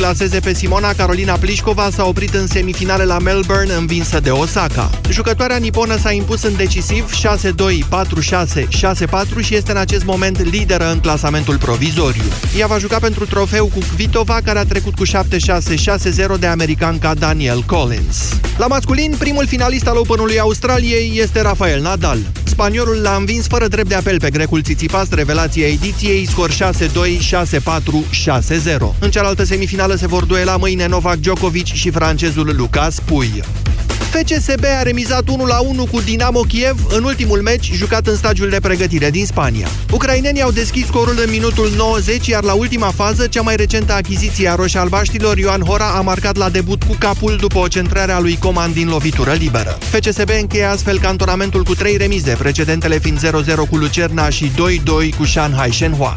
claseze pe Simona Carolina Plișcova s-a oprit în semifinale la Melbourne învinsă de Osaka. Jucătoarea niponă s-a impus în decisiv 6-2, 4-6, 6-4 și este în acest moment lideră în clasamentul provizoriu. Ea va juca pentru trofeu cu Kvitova, care a trecut cu 7-6, 6-0 de americanca Daniel Collins. La masculin, primul finalist al Openului Australiei este Rafael Nadal. Spaniolul l-a învins fără drept de apel pe grecul Tsitsipas, revelația ediției, scor 6-2, 6-4, 6-0. În cealaltă semifinală se vor duela mâine Novak Djokovic și francezul Lucas Pui. FCSB a remizat 1-1 cu Dinamo Kiev în ultimul meci jucat în stagiul de pregătire din Spania. Ucrainenii au deschis scorul în minutul 90, iar la ultima fază, cea mai recentă achiziție a roșalbaștilor, Ioan Hora a marcat la debut cu capul după o centrare a lui Coman din lovitură liberă. FCSB încheie astfel cantonamentul cu 3 remize, precedentele fiind 0-0 cu Lucerna și 2-2 cu Shanghai Shenhua.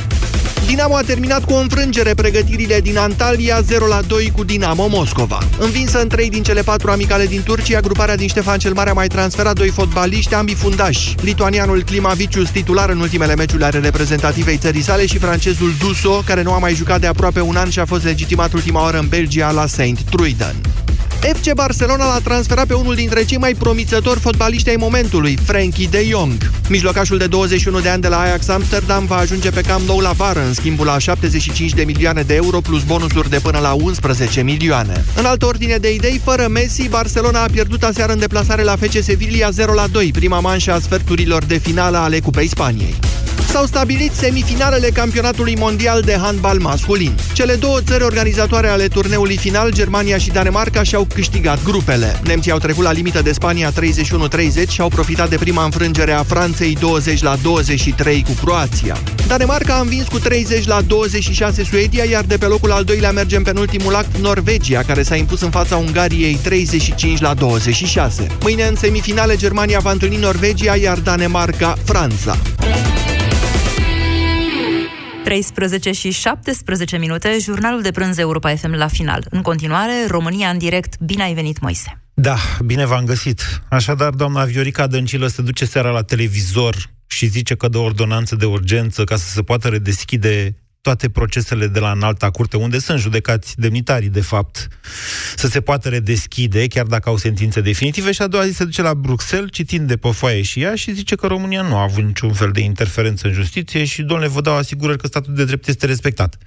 Dinamo a terminat cu o înfrângere pregătirile din Antalya 0-2 cu Dinamo Moscova. Învinsă în trei din cele patru amicale din Turcia, gruparea din Ștefan cel Mare a mai transferat doi fotbaliști, ambii fundași. Lituanianul Klimavicius, titular în ultimele meciuri ale reprezentativei țării sale și francezul Duso, care nu a mai jucat de aproape un an și a fost legitimat ultima oară în Belgia la Saint Truiden. FC Barcelona l-a transferat pe unul dintre cei mai promițători fotbaliști ai momentului, Frankie de Jong. Mijlocașul de 21 de ani de la Ajax Amsterdam va ajunge pe cam nou la vară, în schimbul la 75 de milioane de euro plus bonusuri de până la 11 milioane. În altă ordine de idei, fără Messi, Barcelona a pierdut aseară în deplasare la FC Sevilla 0-2, prima manșă a sferturilor de finală ale Cupei Spaniei s-au stabilit semifinalele campionatului mondial de handbal masculin. Cele două țări organizatoare ale turneului final, Germania și Danemarca, și-au câștigat grupele. Nemții au trecut la limită de Spania 31-30 și au profitat de prima înfrângere a Franței 20 la 23 cu Croația. Danemarca a învins cu 30 la 26 Suedia, iar de pe locul al doilea merge în penultimul act Norvegia, care s-a impus în fața Ungariei 35 la 26. Mâine în semifinale Germania va întâlni Norvegia, iar Danemarca Franța. 13 și 17 minute, jurnalul de prânz Europa FM la final. În continuare, România în direct. Bine ai venit, Moise! Da, bine v-am găsit. Așadar, doamna Viorica Dăncilă se duce seara la televizor și zice că dă ordonanță de urgență ca să se poată redeschide toate procesele de la înalta curte, unde sunt judecați demnitarii, de fapt, să se poată redeschide, chiar dacă au sentințe definitive, și a doua zi se duce la Bruxelles, citind de pe foaie și ea, și zice că România nu a avut niciun fel de interferență în justiție și, domnule, vă dau asigurări că statul de drept este respectat.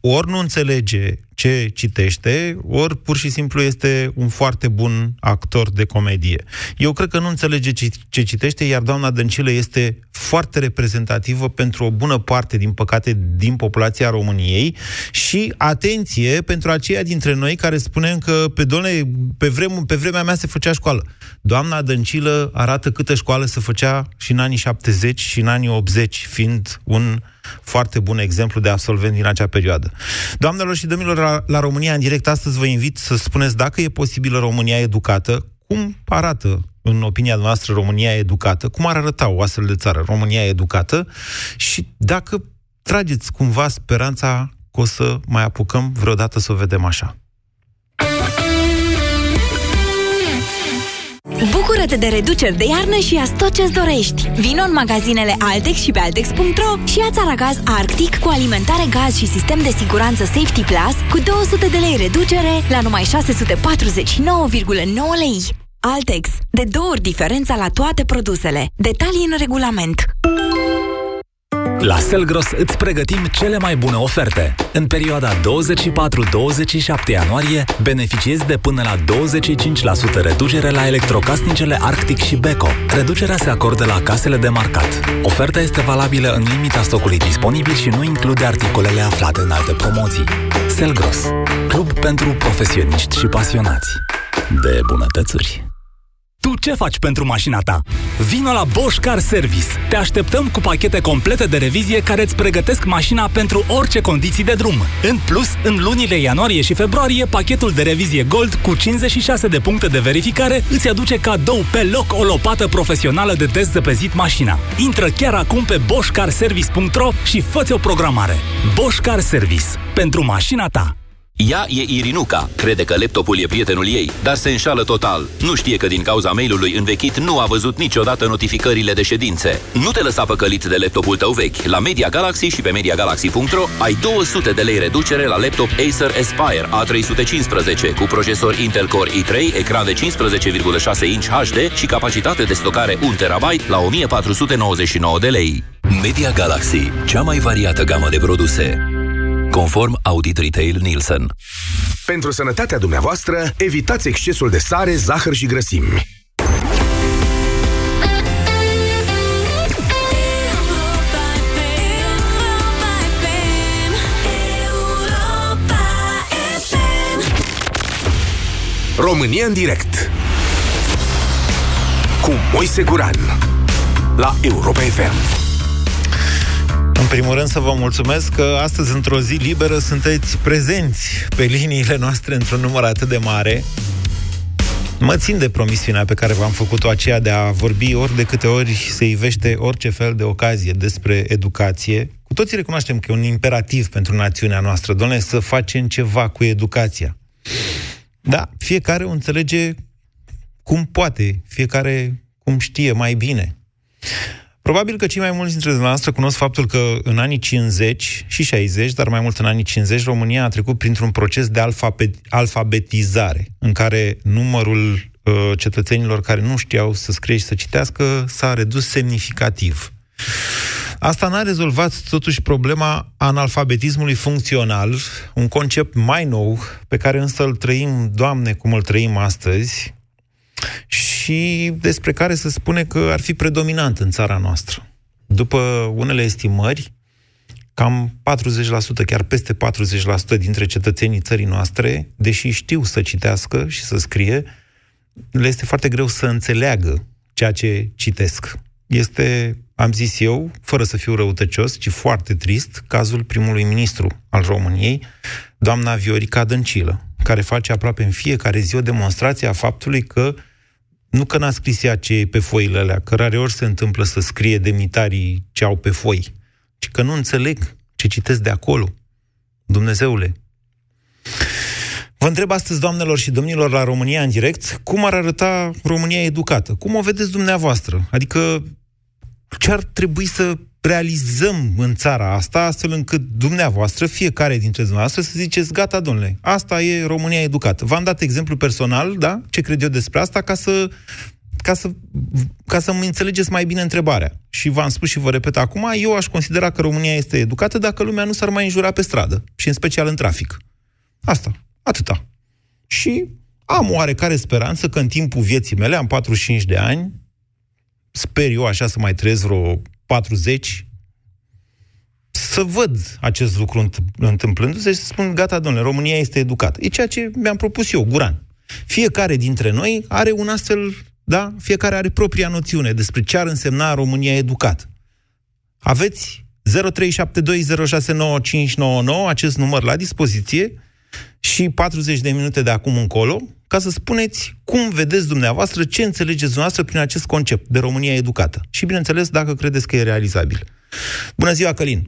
Ori nu înțelege ce citește, ori pur și simplu este un foarte bun actor de comedie. Eu cred că nu înțelege ce, ce citește, iar doamna Dăncilă este foarte reprezentativă pentru o bună parte, din păcate, din populația României și, atenție, pentru aceia dintre noi care spunem că, pe, doamne, pe, vrem, pe vremea mea se făcea școală. Doamna Dăncilă arată câtă școală se făcea și în anii 70 și în anii 80, fiind un foarte bun exemplu de absolvent din acea perioadă. Doamnelor și domnilor, la, la România în direct, astăzi vă invit să spuneți dacă e posibilă România educată, cum arată în opinia noastră, România educată, cum ar arăta o astfel de țară, România educată, și dacă trageți cumva speranța că o să mai apucăm vreodată să o vedem așa. Bucură-te de reduceri de iarnă și ia tot ce-ți dorești. Vino în magazinele Altex și pe Altex.ro și ia aragaz Arctic cu alimentare gaz și sistem de siguranță Safety Plus cu 200 de lei reducere la numai 649,9 lei. Altex. De două ori diferența la toate produsele. Detalii în regulament. La Selgros îți pregătim cele mai bune oferte. În perioada 24-27 ianuarie, beneficiezi de până la 25% reducere la electrocasnicele Arctic și Beko. Reducerea se acordă la casele de marcat. Oferta este valabilă în limita stocului disponibil și nu include articolele aflate în alte promoții. Selgros, club pentru profesioniști și pasionați de bunătățuri. Tu ce faci pentru mașina ta? Vino la Bosch Car Service. Te așteptăm cu pachete complete de revizie care îți pregătesc mașina pentru orice condiții de drum. În plus, în lunile ianuarie și februarie, pachetul de revizie Gold cu 56 de puncte de verificare îți aduce cadou pe loc o lopată profesională de test zăpezit mașina. Intră chiar acum pe boschcarservice.ro și fă o programare. Bosch Car Service. Pentru mașina ta. Ea e Irinuca, crede că laptopul e prietenul ei, dar se înșală total. Nu știe că din cauza mailului învechit nu a văzut niciodată notificările de ședințe. Nu te lăsa păcălit de laptopul tău vechi. La Media Galaxy și pe MediaGalaxy.ro ai 200 de lei reducere la laptop Acer Aspire A315 cu procesor Intel Core i3, ecran de 15,6 inch HD și capacitate de stocare 1 TB la 1499 de lei. Media Galaxy, cea mai variată gamă de produse conform Audit Retail Nielsen. Pentru sănătatea dumneavoastră, evitați excesul de sare, zahăr și grăsimi. România în direct cu Moise Guran la Europa FM. În primul rând să vă mulțumesc că astăzi, într-o zi liberă, sunteți prezenți pe liniile noastre într-un număr atât de mare. Mă țin de promisiunea pe care v-am făcut-o aceea de a vorbi ori de câte ori se ivește orice fel de ocazie despre educație. Cu toții recunoaștem că e un imperativ pentru națiunea noastră, doamne, să facem ceva cu educația. Da, fiecare o înțelege cum poate, fiecare cum știe mai bine. Probabil că cei mai mulți dintre dumneavoastră cunosc faptul că în anii 50 și 60, dar mai mult în anii 50, România a trecut printr-un proces de alfabet, alfabetizare, în care numărul uh, cetățenilor care nu știau să scrie și să citească s-a redus semnificativ. Asta n-a rezolvat totuși problema analfabetismului funcțional, un concept mai nou, pe care însă îl trăim, Doamne, cum îl trăim astăzi, și despre care se spune că ar fi predominant în țara noastră. După unele estimări, cam 40%, chiar peste 40% dintre cetățenii țării noastre, deși știu să citească și să scrie, le este foarte greu să înțeleagă ceea ce citesc. Este, am zis eu, fără să fiu răutăcios, ci foarte trist, cazul primului ministru al României, doamna Viorica Dăncilă, care face aproape în fiecare zi o demonstrație a faptului că nu că n-a scris ea ce e pe foile alea, că rare ori se întâmplă să scrie demnitarii ce au pe foi, ci că nu înțeleg ce citesc de acolo. Dumnezeule! Vă întreb astăzi, doamnelor și domnilor, la România în direct, cum ar arăta România educată? Cum o vedeți dumneavoastră? Adică ce ar trebui să realizăm în țara asta, astfel încât dumneavoastră, fiecare dintre dumneavoastră, să ziceți, gata, domnule, asta e România educată. V-am dat exemplu personal, da, ce cred eu despre asta, ca să ca să, ca să mă înțelegeți mai bine întrebarea. Și v-am spus și vă repet acum, eu aș considera că România este educată dacă lumea nu s-ar mai înjura pe stradă, și în special în trafic. Asta, atâta. Și am oarecare speranță că în timpul vieții mele, am 45 de ani, sper eu așa să mai trăiesc vreo 40, să văd acest lucru întâmplându-se și să spun, gata, domnule, România este educată. E ceea ce mi-am propus eu, Guran. Fiecare dintre noi are un astfel, da? Fiecare are propria noțiune despre ce ar însemna România educată. Aveți 0372069599 acest număr la dispoziție și 40 de minute de acum încolo ca să spuneți cum vedeți dumneavoastră, ce înțelegeți dumneavoastră prin acest concept de România educată. Și, bineînțeles, dacă credeți că e realizabil. Bună ziua, Călin!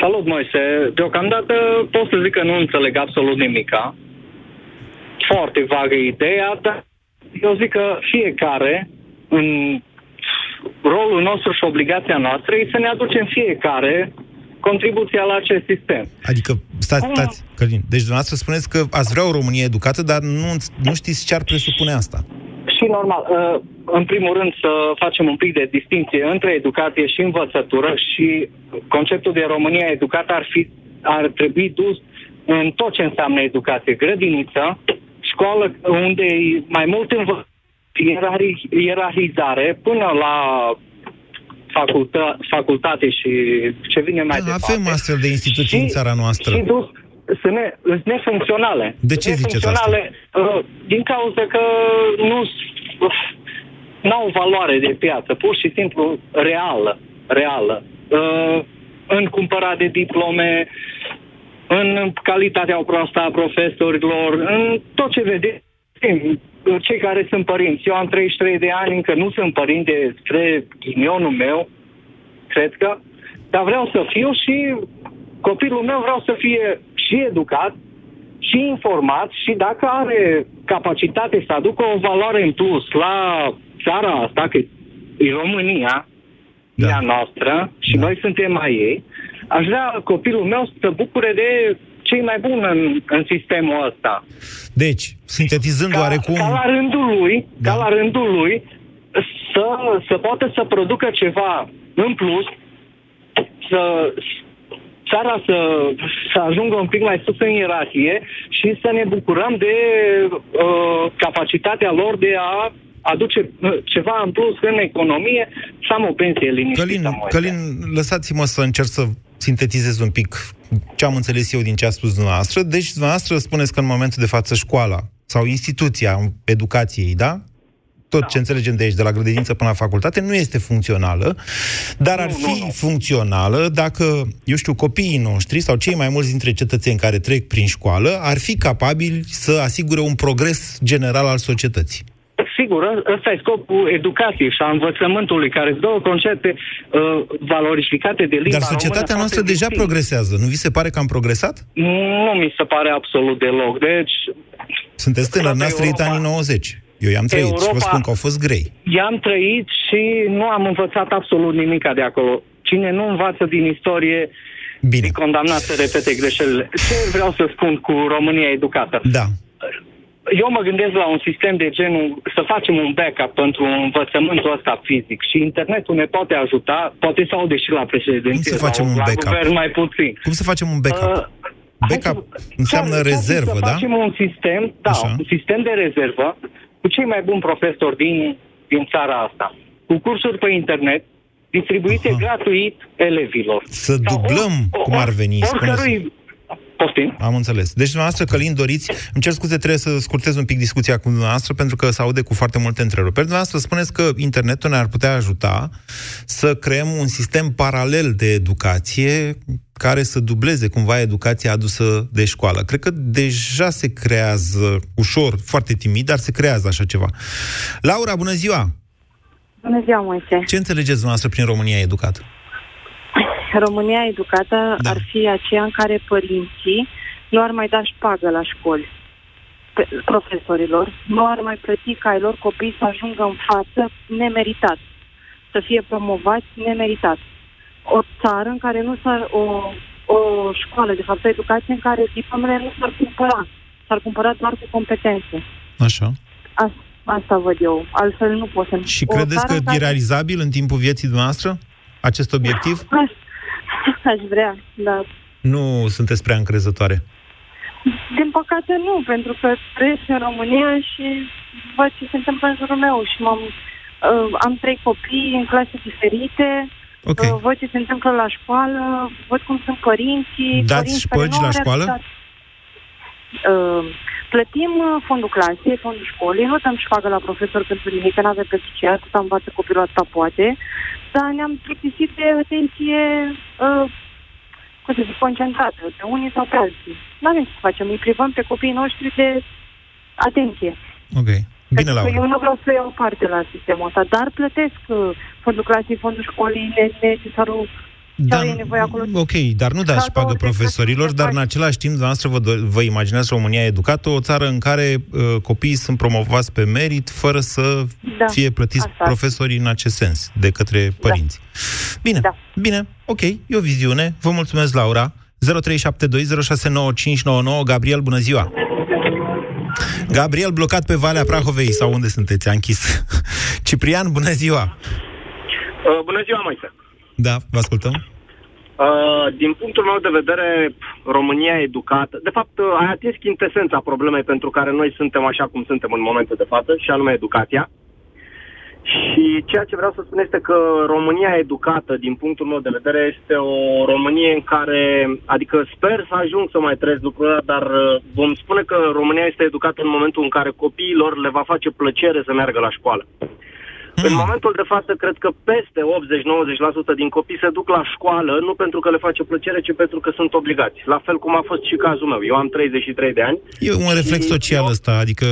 Salut, Moise! Deocamdată pot să zic că nu înțeleg absolut nimica. Foarte vagă ideea, dar eu zic că fiecare, în rolul nostru și obligația noastră, e să ne aducem fiecare contribuția la acest sistem. Adică, stați, stați, Călin, deci dumneavoastră spuneți că ați vrea o Românie educată, dar nu, nu știți ce ar presupune asta. Și normal, uh, în primul rând să facem un pic de distinție între educație și învățătură și conceptul de România educată ar, fi, ar trebui dus în tot ce înseamnă educație. Grădiniță, școală unde e mai mult învățătură, ierarhizare până la facultă, facultate și ce vine mai da, departe. Avem astfel de instituții și, în țara noastră. Și dus, sunt, ne, sunt nefuncționale. De ce ziceți asta? Uh, din cauza că nu uh, au valoare de piață, pur și simplu reală, reală. Uh, în cumpărat de diplome, în calitatea proastă a profesorilor, în tot ce vedeți cei care sunt părinți. Eu am 33 de ani, încă nu sunt părinte spre ghinionul meu, cred că, dar vreau să fiu și copilul meu vreau să fie și educat și informați și dacă are capacitate să aducă o valoare în plus la țara asta, că e România, da. ea noastră, și da. noi suntem mai ei, aș vrea copilul meu să bucure de cei mai buni în, în sistemul ăsta. Deci, sintetizând ca, oarecum... Ca la rândul lui, da. ca la rândul lui, să, să poată să producă ceva în plus, să țara să, să ajungă un pic mai sus în ierarhie și să ne bucurăm de uh, capacitatea lor de a aduce uh, ceva în plus în economie, să am o pensie liniștită. Călin, Călin lăsați-mă să încerc să sintetizez un pic ce am înțeles eu din ce a spus dumneavoastră. Deci, dumneavoastră spuneți că în momentul de față școala sau instituția educației, da? tot da. ce înțelegem de aici, de la grădiniță până la facultate, nu este funcțională, dar nu, ar fi nu, nu. funcțională dacă, eu știu, copiii noștri sau cei mai mulți dintre cetățeni care trec prin școală ar fi capabili să asigure un progres general al societății. Sigur, ă, ăsta e scopul educației și a învățământului, care sunt două concepte uh, valorificate de limba Dar societatea noastră deja distinct. progresează. Nu vi se pare că am progresat? Nu mi se pare absolut deloc. Deci... Sunteți tânăr, n-ați trăit anii 90. Eu i-am trăit Europa, și vă spun că au fost grei. I-am trăit și nu am învățat absolut nimic de acolo. Cine nu învață din istorie Bine. e condamnat să repete greșelile. Ce vreau să spun cu România educată? Da. Eu mă gândesc la un sistem de genul să facem un backup pentru învățământul ăsta fizic și internetul ne poate ajuta, poate să aude și la președinție Cum să facem un la backup? guvern mai puțin. Cum să facem un backup? Uh, backup înseamnă rezervă, să da? facem un sistem, da, Așa. un sistem de rezervă cu cei mai buni profesori din, din țara asta, cu cursuri pe internet, distribuite Aha. gratuit elevilor. Să dublăm, or, cum ar veni, oricărui, Poftim. Am înțeles. Deci, dumneavoastră, Călin, doriți... Îmi cer scuze, trebuie să scurtez un pic discuția cu dumneavoastră, pentru că se aude cu foarte multe întreruperi. Dumneavoastră spuneți că internetul ne-ar putea ajuta să creăm un sistem paralel de educație care să dubleze cumva educația adusă de școală. Cred că deja se creează ușor, foarte timid, dar se creează așa ceva. Laura, bună ziua! Bună ziua, Moise! Ce înțelegeți dumneavoastră prin România educată? România educată da. ar fi aceea în care părinții nu ar mai da șpagă la școli profesorilor, nu ar mai plăti ca ai lor copii să ajungă în față nemeritat, să fie promovați nemeritat. O țară în care nu s-ar, o, o școală, de fapt, o educație în care diplomele nu s-ar cumpăra, s-ar cumpăra doar cu competențe. Așa. A, asta văd eu, altfel nu pot să... Și o credeți că e realizabil în timpul vieții dumneavoastră acest obiectiv? Asta Aș vrea, dar... Nu sunteți prea încrezătoare? Din păcate nu, pentru că trăiesc în România și văd ce se întâmplă în jurul meu și m-am, uh, am trei copii în clase diferite, okay. uh, văd ce se întâmplă la școală, văd cum sunt părinții. Dați părinți șpăgi la școală? Uh, plătim uh, fondul clasei, fondul școlii, nu dăm șpagă la profesor pentru nimic, că n-avem pe ce atâta învață copilul atâta poate dar ne-am plictisit de atenție uh, cum să zic, concentrată, pe unii sau pe alții. Nu avem ce să facem, îi privăm pe copiii noștri de atenție. Ok. Bine, Laura. Eu nu vreau să iau parte la sistemul ăsta, dar plătesc uh, fondul clasei, fondul școlii, necesarul da, e nevoie acolo. Ok, dar nu dați șpagă profesorilor, dar în același timp, dumneavoastră vă, vă imaginați România educată, o țară în care uh, copiii sunt promovați pe merit, fără să da, fie plătiți asta. profesorii în acest sens, de către da. părinți. Da. Bine, da. bine, ok, e o viziune. Vă mulțumesc, Laura. 0372069599 Gabriel, bună ziua! Gabriel, blocat pe Valea Prahovei, sau unde sunteți? A închis. Ciprian, bună ziua! Uh, bună ziua, Moise! Da, vă ascultăm. Uh, din punctul meu de vedere, România educată, de fapt, uh, ai atins chintesența problemei pentru care noi suntem așa cum suntem în momentul de față, și anume educația. Și ceea ce vreau să spun este că România educată, din punctul meu de vedere, este o Românie în care, adică sper să ajung să mai trăiesc lucrurile, dar uh, vom spune că România este educată în momentul în care copiilor le va face plăcere să meargă la școală. Mm. În momentul de față, cred că peste 80-90% din copii se duc la școală nu pentru că le face plăcere, ci pentru că sunt obligați. La fel cum a fost și cazul meu. Eu am 33 de ani. E un reflex social eu... ăsta, adică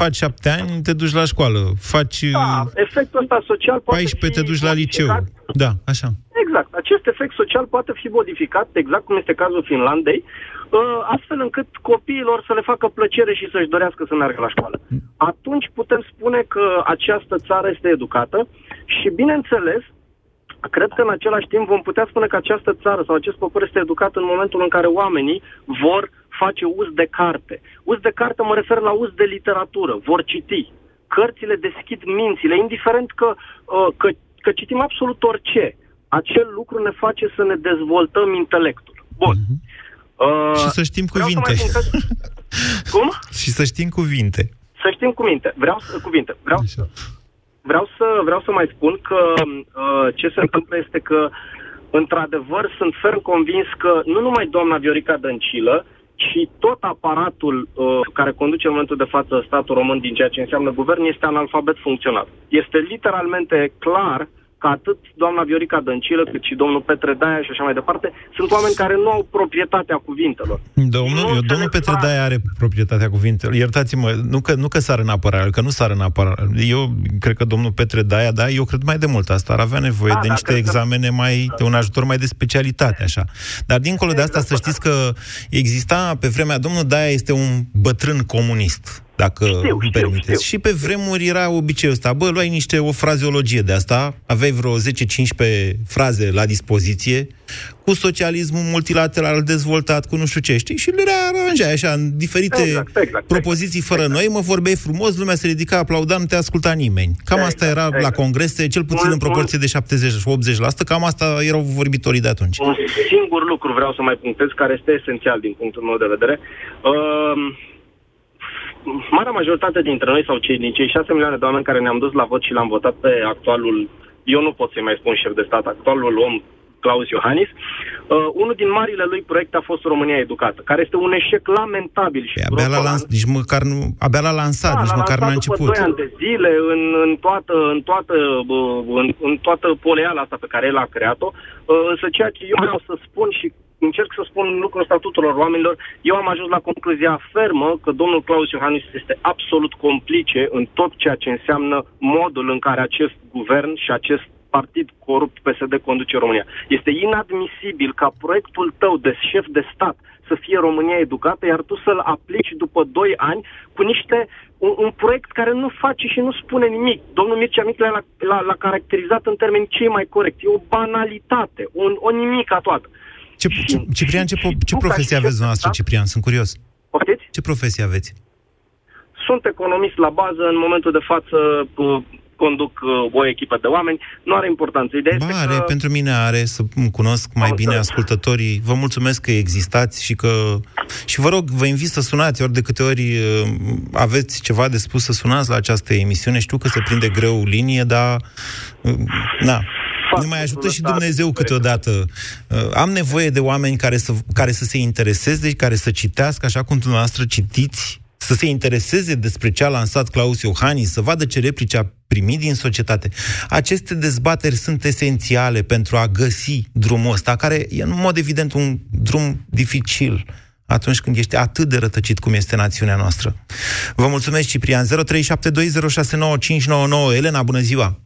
faci 7 ani, te duci la școală. Faci... Da, efectul ăsta social poate 14 te duci la liceu. Da, așa. Exact. Acest efect social poate fi modificat, exact cum este cazul Finlandei, uh, astfel încât copiilor să le facă plăcere și să-și dorească să meargă la școală. Atunci putem spune că această țară este educată și, bineînțeles, cred că în același timp vom putea spune că această țară sau acest popor este educat în momentul în care oamenii vor face uz de carte. Uz de carte mă refer la uz de literatură, vor citi. Cărțile deschid mințile, indiferent că, uh, că, că citim absolut orice. Acel lucru ne face să ne dezvoltăm intelectul. Bun. Uh, Și să știm vreau să cuvinte. mai punctez- Cum? Și să știm cuvinte. Să știm cuvinte. Vreau să, cuvinte. Vreau, vreau, să, vreau să mai spun că uh, ce se întâmplă este că, într-adevăr, sunt ferm convins că nu numai doamna Viorica Dăncilă, ci tot aparatul uh, care conduce în momentul de față statul român din ceea ce înseamnă guvern este analfabet funcțional. Este literalmente clar că atât doamna Viorica Dăncilă, cât și domnul Petre Daia și așa mai departe, sunt oameni care nu au proprietatea cuvintelor. Domnul, eu, domnul Petre Daia are proprietatea cuvintelor. Iertați-mă, nu că, nu că sar în apărare, că nu sar în apărare. Eu cred că domnul Petre Daia, da, eu cred mai de mult asta. Ar avea nevoie Da, de da, niște cred că- examene mai, de un ajutor mai de specialitate, așa. Dar dincolo de asta, să știți că exista pe vremea, domnul Daia este un bătrân comunist dacă Știu, îmi știu, permiteți. Și pe vremuri era obiceiul ăsta. Bă, luai niște, o frazeologie de asta, aveai vreo 10-15 fraze la dispoziție, cu socialismul multilateral dezvoltat, cu nu știu ce, știi? Și le rearanjai așa, în diferite Exact, exact, propoziții fără noi, mă vorbeai frumos, lumea se ridica, aplauda, nu te asculta nimeni. Cam asta Exact, era la exact. congrese, cel puțin Mult, în proporție de 70-80%, cam asta erau vorbitorii de atunci. Un singur lucru vreau să mai punctez, care este esențial din punctul meu de vedere. Uh, marea majoritate dintre noi, sau cei din cei 6 milioane de oameni care ne-am dus la vot și l-am votat pe actualul, eu nu pot să-i mai spun șef de stat, actualul om Claus Iohannis, uh, unul din marile lui proiecte a fost România Educată, care este un eșec lamentabil și Păi abia la grosolan. lans, nici măcar nu, abia la lansat, nici l-a măcar nu a lansat început. După 2 ani de zile, în, în, toată, în, toată, bă, în, în toată poleala asta pe care el a creat-o, uh, însă ceea ce eu vreau să spun și încerc să spun lucrul ăsta tuturor oamenilor, eu am ajuns la concluzia fermă că domnul Claus Iohannis este absolut complice în tot ceea ce înseamnă modul în care acest guvern și acest partid corupt PSD conduce România. Este inadmisibil ca proiectul tău de șef de stat să fie România educată, iar tu să-l aplici după 2 ani cu niște un, un proiect care nu face și nu spune nimic. Domnul Mircea Micle l-a, l-a, l-a caracterizat în termeni cei mai corecti. E o banalitate, un, o nimica toată. Ce, ce, Ciprian, ce, po- ce Nu ca profesie și aveți șef de dumneavoastră, stat. Ciprian? Sunt curios. Poftiți? Ce profesie aveți? Sunt economist la bază, în momentul de față uh, conduc uh, o echipă de oameni, nu are importanță. Ideea Ba, este are, că... pentru mine are, să îmi cunosc mai Am bine înțeles. ascultătorii. Vă mulțumesc că existați și că... Și vă rog, vă invit să sunați, ori de câte ori uh, aveți ceva de spus, să sunați la această emisiune. Știu că se prinde greu linie, dar... uh, Na, ne mai ajută și Dumnezeu câteodată. Uh, Am nevoie de oameni care să, care să se intereseze, care să citească, așa cum dumneavoastră citiți, să se intereseze despre ce a lansat Claus Iohannis, să vadă ce replici a primit din societate. Aceste dezbateri sunt esențiale pentru a găsi drumul ăsta, care e în mod evident un drum dificil atunci când ești atât de rătăcit cum este națiunea noastră. Vă mulțumesc, Ciprian. 0372069599. Elena, bună ziua!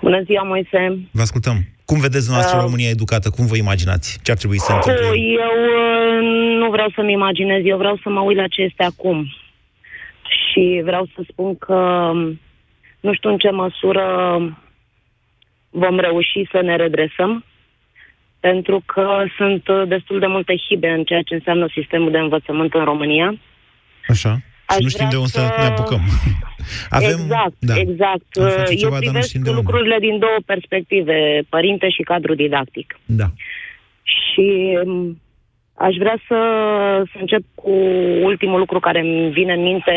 Bună ziua, Moise. Vă ascultăm. Cum vedeți dumneavoastră Uh, România educată? Cum vă imaginați? Ce ar trebui să întâmple? Eu uh, nu vreau să-mi imaginez, eu vreau să mă uit la ce este acum. Și vreau să spun că um, nu știu în ce măsură vom reuși să ne redresăm, pentru că sunt uh, destul de multe hibe în ceea ce înseamnă sistemul de învățământ în România. Așa. Aș și nu știm de vrea unde să să- ne apucăm. Avem, exact, da. exact. Am face Eu ceva, dar nu privesc știm de unde. lucrurile din două perspective, părinte și cadru didactic. Da. Și m, aș vrea să, să încep cu ultimul lucru care îmi vine în minte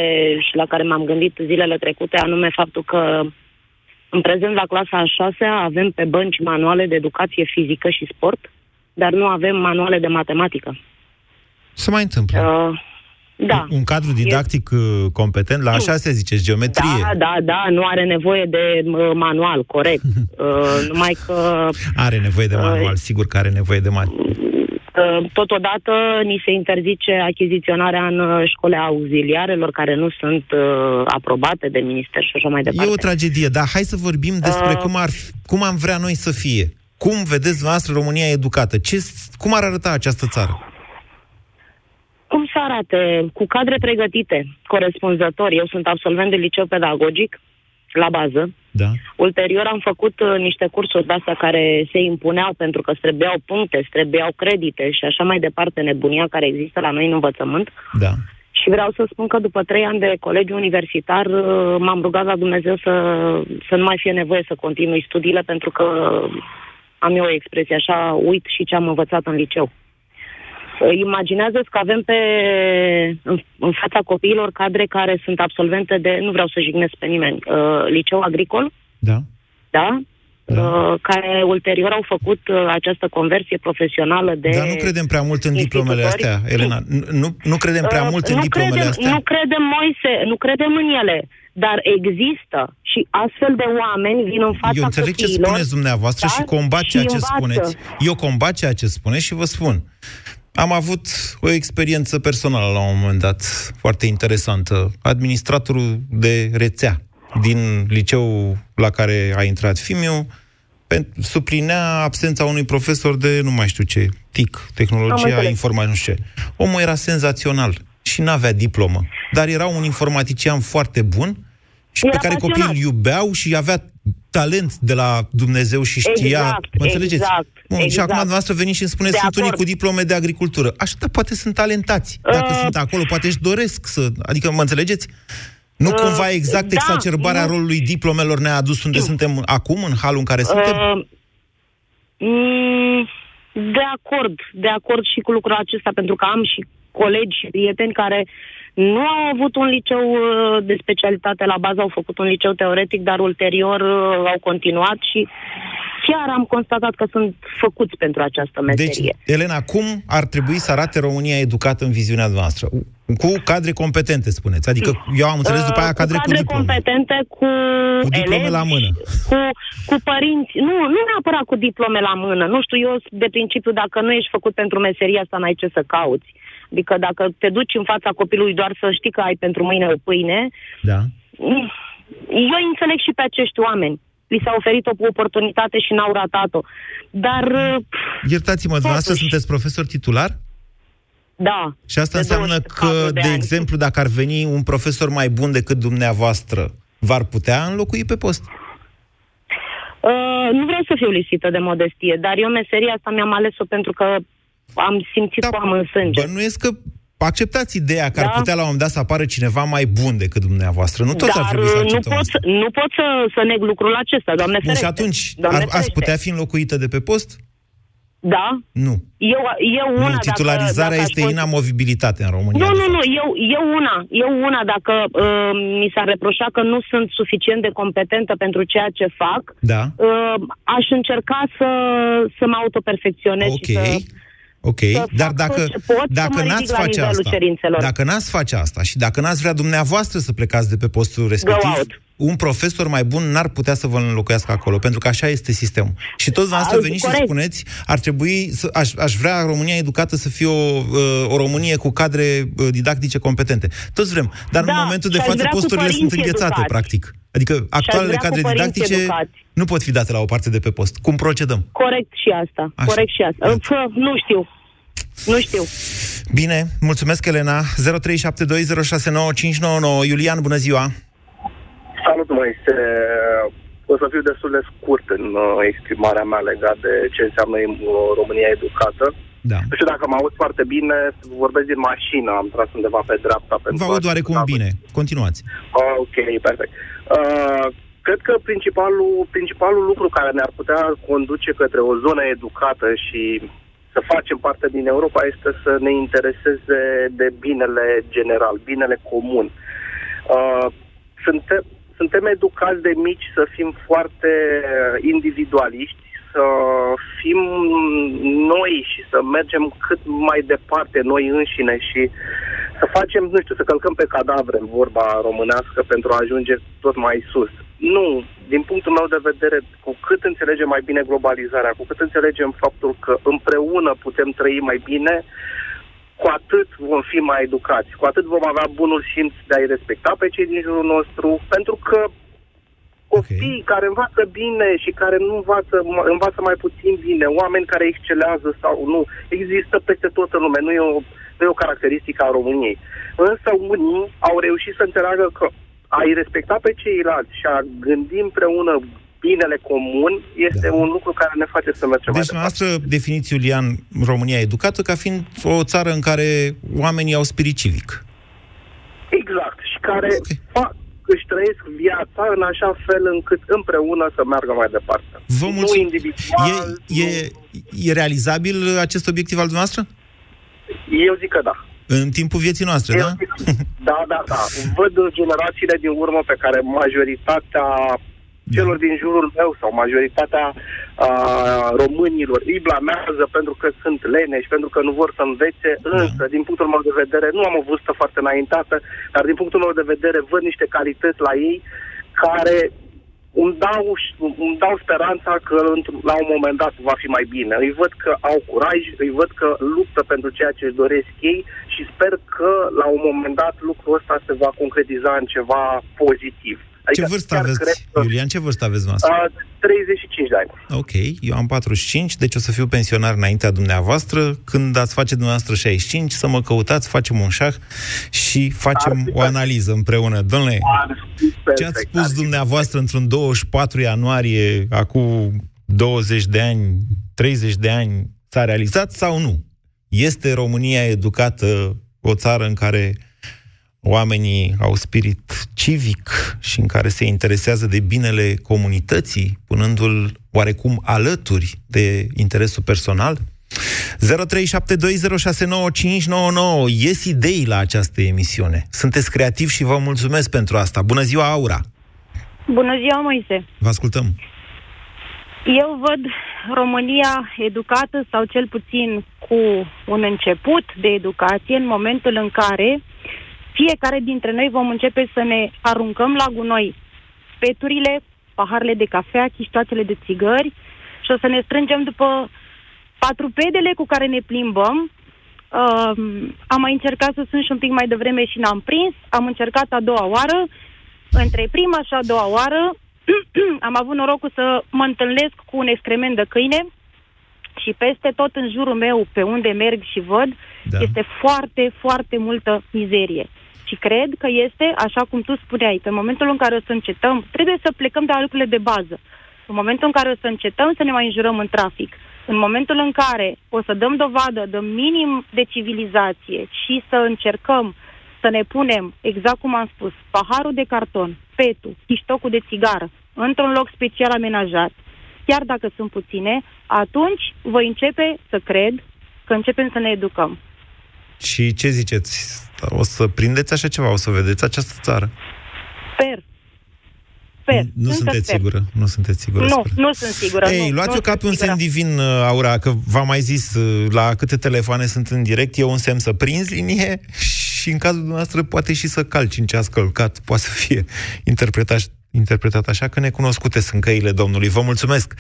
și la care m-am gândit zilele trecute, anume faptul că în prezent la clasa a șasea avem pe bănci manuale de educație fizică și sport, dar nu avem manuale de matematică. Se mai întâmplă. Uh, da. Un cadru didactic uh, competent, la așa se zice, geometrie. Da, da, da, nu are nevoie de uh, manual, corect. Uh, numai că Are nevoie de manual, sigur că are nevoie de manual. Uh, Totodată ni se interzice achiziționarea în uh, școli auxiliarelor care nu sunt uh, aprobate de minister și așa mai departe. E o tragedie, dar hai să vorbim despre Uh. cum, ar, fi- cum am vrea noi să fie. Cum vedeți dumneavoastră România educată? Ce, cum ar arăta această țară? Cum să arate? Cu cadre pregătite, corespunzători. Eu sunt absolvent de liceu pedagogic, la bază. Da. Ulterior am făcut uh, niște cursuri de astea care se impuneau pentru că îți trebuiau puncte, îți trebuiau credite și așa mai departe, nebunia care există la noi în învățământ. Da. Și vreau să spun că după trei ani de colegiu universitar uh, m-am rugat la Dumnezeu să, să nu mai fie nevoie să continui studiile pentru că am eu o expresie așa, uit și ce am învățat în liceu. Uh, Imaginează-ți că avem pe, în, în fața copiilor cadre care sunt absolvente de, nu vreau să jignesc pe nimeni, uh, liceu agricol, Da. da? Uh, care ulterior au făcut uh, această conversie profesională de... Dar nu credem prea mult în diplomele institutori. astea, Elena. Nu, nu, nu credem prea Uh, mult în nu diplomele credem, astea. Nu credem, Moise, nu credem în ele, dar există și astfel de oameni vin în fața Eu înțeleg ce copiilor, spuneți dumneavoastră da? și combat ceea ce învață. spuneți. Eu combat ceea ce spuneți și vă spun. Am avut o experiență personală la un moment dat, foarte interesantă. Administratorul de rețea din liceul la care a intrat Fimiu pe- suplinea absența unui profesor de nu mai știu ce, TIC, Am tehnologia înțeles. informației, nu știu ce. Omul era senzațional și n-avea diplomă, dar era un informatician foarte bun și Era pe care pasionat. copiii îl iubeau și avea talent de la Dumnezeu și știa... Exact, mă înțelegeți? exact, Bun, Și exact. acum dumneavoastră veniți și îmi spuneți, De sunt unii acord. cu diplome de agricultură. Așa, dar poate sunt talentați. Dacă Uh, sunt acolo, poate își doresc să... Adică, mă înțelegeți? Nu Uh, cumva exact da, exacerbarea nu. rolului diplomelor ne-a adus unde suntem acum, în halul în care suntem? Uh, mm, de acord, de acord și cu lucrul acesta, pentru că am și colegi și prieteni care nu au avut un liceu uh, de specialitate la bază, au făcut un liceu teoretic, dar ulterior uh, au continuat și chiar am constatat că sunt făcuți pentru această Deci, meserie. Elena, cum ar trebui să arate România educată în viziunea noastră? Cu cadre competente, spuneți. Adică, eu am înțeles după aia Uh, cadre cu cu cadre diplome. competente, cu, Cu diplome elevi, la mână. Cu, cu părinți. Nu, nu neapărat cu diplome la mână. Nu știu, eu sunt de principiu, dacă nu ești făcut pentru meseria asta, n-ai ce să cauți. Adică dacă te duci în fața copilului doar să știi că ai pentru mâine o pâine, Da. mm, eu îi înțeleg și pe acești oameni. Li s-a oferit o oportunitate și n-au ratat-o. Dar, uh, Iertați-mă, dumneavoastră Totuși. sunteți profesor titular? da. Și asta de înseamnă 24 că, de de ani. exemplu, dacă ar veni un profesor mai bun decât dumneavoastră, v-ar putea înlocui pe post? Uh, nu vreau să fiu lipsită de modestie, dar eu meseria asta mi-am ales-o pentru că am simțit că o am în sânge. Bănuiesc că acceptați ideea că ar Da. putea la un moment dat să apară cineva mai bun decât dumneavoastră. Nu toți Dar ar trebui să uh, nu acceptăm pot, asta. să- nu pot să, să neg lucrul acesta, doamne Bun, și ferește. atunci, Doamne ar, ați ferește. putea fi înlocuită de pe post? Da. Nu. Eu, eu una, nu, titularizarea dacă, dacă este aș fost- inamovibilitate în România. Nu, de nu, fapt. nu, eu, eu una, eu una, dacă uh, mi s-ar reproșa că nu sunt suficient de competentă pentru ceea ce fac, Da. uh, aș încerca să, să mă autoperfecționez Ok. și să... Ok, să dar fac dacă, tot ce pot să dacă mă n-ați ridic la face nivelul asta, cerințelor. dacă n-ați face asta și dacă n-ați vrea dumneavoastră să plecați de pe postul respectiv, Go out. un profesor mai bun n-ar putea să vă înlocuiască acolo, pentru că așa este sistemul. Și toți dumneavoastră Ah, veniți și corect. spuneți, ar trebui, să, aș, aș vrea România educată să fie o, uh, o Românie cu cadre uh, didactice competente. Toți vrem, dar Da, în momentul de și aș față vrea cu posturile sunt părinți înghețate, educați. practic. Adică actualele vrea cu cadre părinți didactice educați. nu pot fi date la o parte de pe post. Cum procedăm? Corect și asta, Așa. corect și asta. Fă, nu știu, nu știu. Bine, mulțumesc, Elena. 0372069599. Iulian, bună ziua! Salut, Moise. O să fiu destul de scurt în uh, exprimarea mea legat de ce înseamnă uh, România educată. Da. Nu știu dacă mă aud foarte bine, vorbesc din mașină, am tras undeva pe dreapta. Vă pentru aud a- oarecum bine. Continuați. Ah, ok, perfect. Uh, cred că principalul, principalul lucru care ne-ar putea conduce către o zonă educată și să facem parte din Europa este să ne intereseze de binele general, binele comun. Uh, suntem, suntem educați de mici să fim foarte individualiști, să fim noi și să mergem cât mai departe noi înșine și să facem, nu știu, să călcăm pe cadavre în vorba românească pentru a ajunge tot mai sus. Nu, din punctul meu de vedere, cu cât înțelegem mai bine globalizarea, cu cât înțelegem faptul că împreună putem trăi mai bine, cu atât vom fi mai educați, cu atât vom avea bunul simț de a-i respecta pe cei din jurul nostru, pentru că Copii okay. care învață bine și care nu învață, învață mai puțin bine, oameni care excelează sau nu, există peste tot în lume, nu e o, nu e o caracteristică a României. Însă unii au reușit să înțeleagă că a-i respecta pe ceilalți și a gândi împreună binele comun este da. un lucru care ne face să mergem deci, mai departe. Deci, definiți, Iulian, România educată ca fiind o țară în care oamenii au spirit civic. Exact. Și care okay. fac, își trăiesc viața în așa fel încât împreună să meargă mai departe. Vă mulțumesc. Nu individual. E, e, e realizabil acest obiectiv al dumneavoastră? Eu zic că da. În timpul vieții noastre, Eu da? Zic, da, da, da. Văd generațiile din urmă pe care majoritatea celor din jurul meu sau majoritatea uh, românilor îi blamează pentru că sunt leneși, pentru că nu vor să învețe, însă, din punctul meu de vedere, nu am o vârstă foarte înaintată, dar din punctul meu de vedere văd niște calități la ei care îmi dau, îmi dau speranța că la un moment dat va fi mai bine. Îi văd că au curaj, îi văd că luptă pentru ceea ce își doresc ei și sper că la un moment dat lucrul ăsta se va concretiza în ceva pozitiv. Adică ce vârstă aveți, că... Iulian? Ce vârstă aveți noastră? Uh, 35 de ani. Ok, eu am 45, deci o să fiu pensionar înaintea dumneavoastră. Când ați face dumneavoastră 65, să mă căutați, facem un șah și facem o analiză împreună. Domnule, ce ați spus dumneavoastră într-un 24 ianuarie, acum 20 de ani, 30 de ani, s-a realizat sau nu? Este România educată o țară în care oamenii au spirit civic și în care se interesează de binele comunității, punându-l oarecum alături de interesul personal? 0372069599 Ies idei la această emisiune. Sunteți creativi și vă mulțumesc pentru asta. Bună ziua, Aura! Bună ziua, Moise! Vă ascultăm! Eu văd România educată sau cel puțin cu un început de educație în momentul în care fiecare dintre noi vom începe să ne aruncăm la gunoi peturile, paharele de cafea, chiștoacele de țigări și o să ne strângem după patrupedele cu care ne plimbăm. Uh, am mai încercat să sunt și un pic mai devreme și n-am prins. Am încercat a doua oară. Între prima și a doua oară am avut norocul să mă întâlnesc cu un excrement de câine și peste tot în jurul meu, pe unde merg și văd, da. este foarte, foarte multă mizerie. Și cred că este, așa cum tu spuneai, pe momentul în care o să încetăm, trebuie să plecăm de la lucrurile de bază. În momentul în care o să încetăm să ne mai înjurăm în trafic, în momentul în care o să dăm dovadă de minim de civilizație și să încercăm să ne punem, exact cum am spus, paharul de carton, petul, chiștocul de țigară, într-un loc special amenajat, chiar dacă sunt puține, atunci voi începe să cred că începem să ne educăm. Și ce ziceți? O să prindeți așa ceva? O să vedeți această țară? Sper. Sper. Nu Încă sunteți sper. sigură? Nu sunteți sigură? Nu, sper. nu sunt sigură. Ei, nu, luați-o ca pe un semn divin, uh, Aura, că v-am mai zis uh, la câte telefoane sunt în direct, e un semn să prinzi linie și în cazul dumneavoastră poate și să calci în ce ați călcat, poate să fie interpretat interpretat așa, că necunoscute sunt căile Domnului. Vă mulțumesc! 0372069599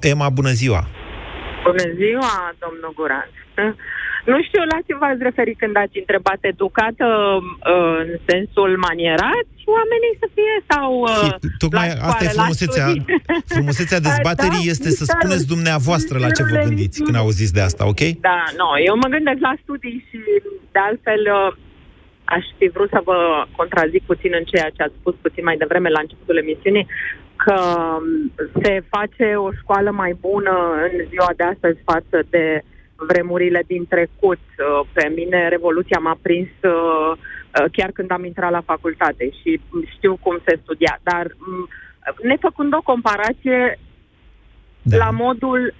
Emma, bună ziua! Bună ziua, domnul Guran! Nu știu la ce v-ați referit când ați întrebat educată uh, în sensul manierat oamenii să fie sau uh, Tocmai la asta e frumusețea, frumusețea dezbaterii da, este să spuneți dumneavoastră la ce vă gândiți când auziți de asta, ok? Da, nu, eu mă gândesc la studii și de altfel uh, aș fi vrut să vă contrazic puțin în ceea ce ați spus puțin mai devreme la începutul emisiunii, că um, se face o școală mai bună în ziua de astăzi față de vremurile din trecut. Uh, pe mine Revoluția m-a prins uh, uh, chiar când am intrat la facultate și știu cum se studia. Dar mm, nefăcând o comparație da. la modul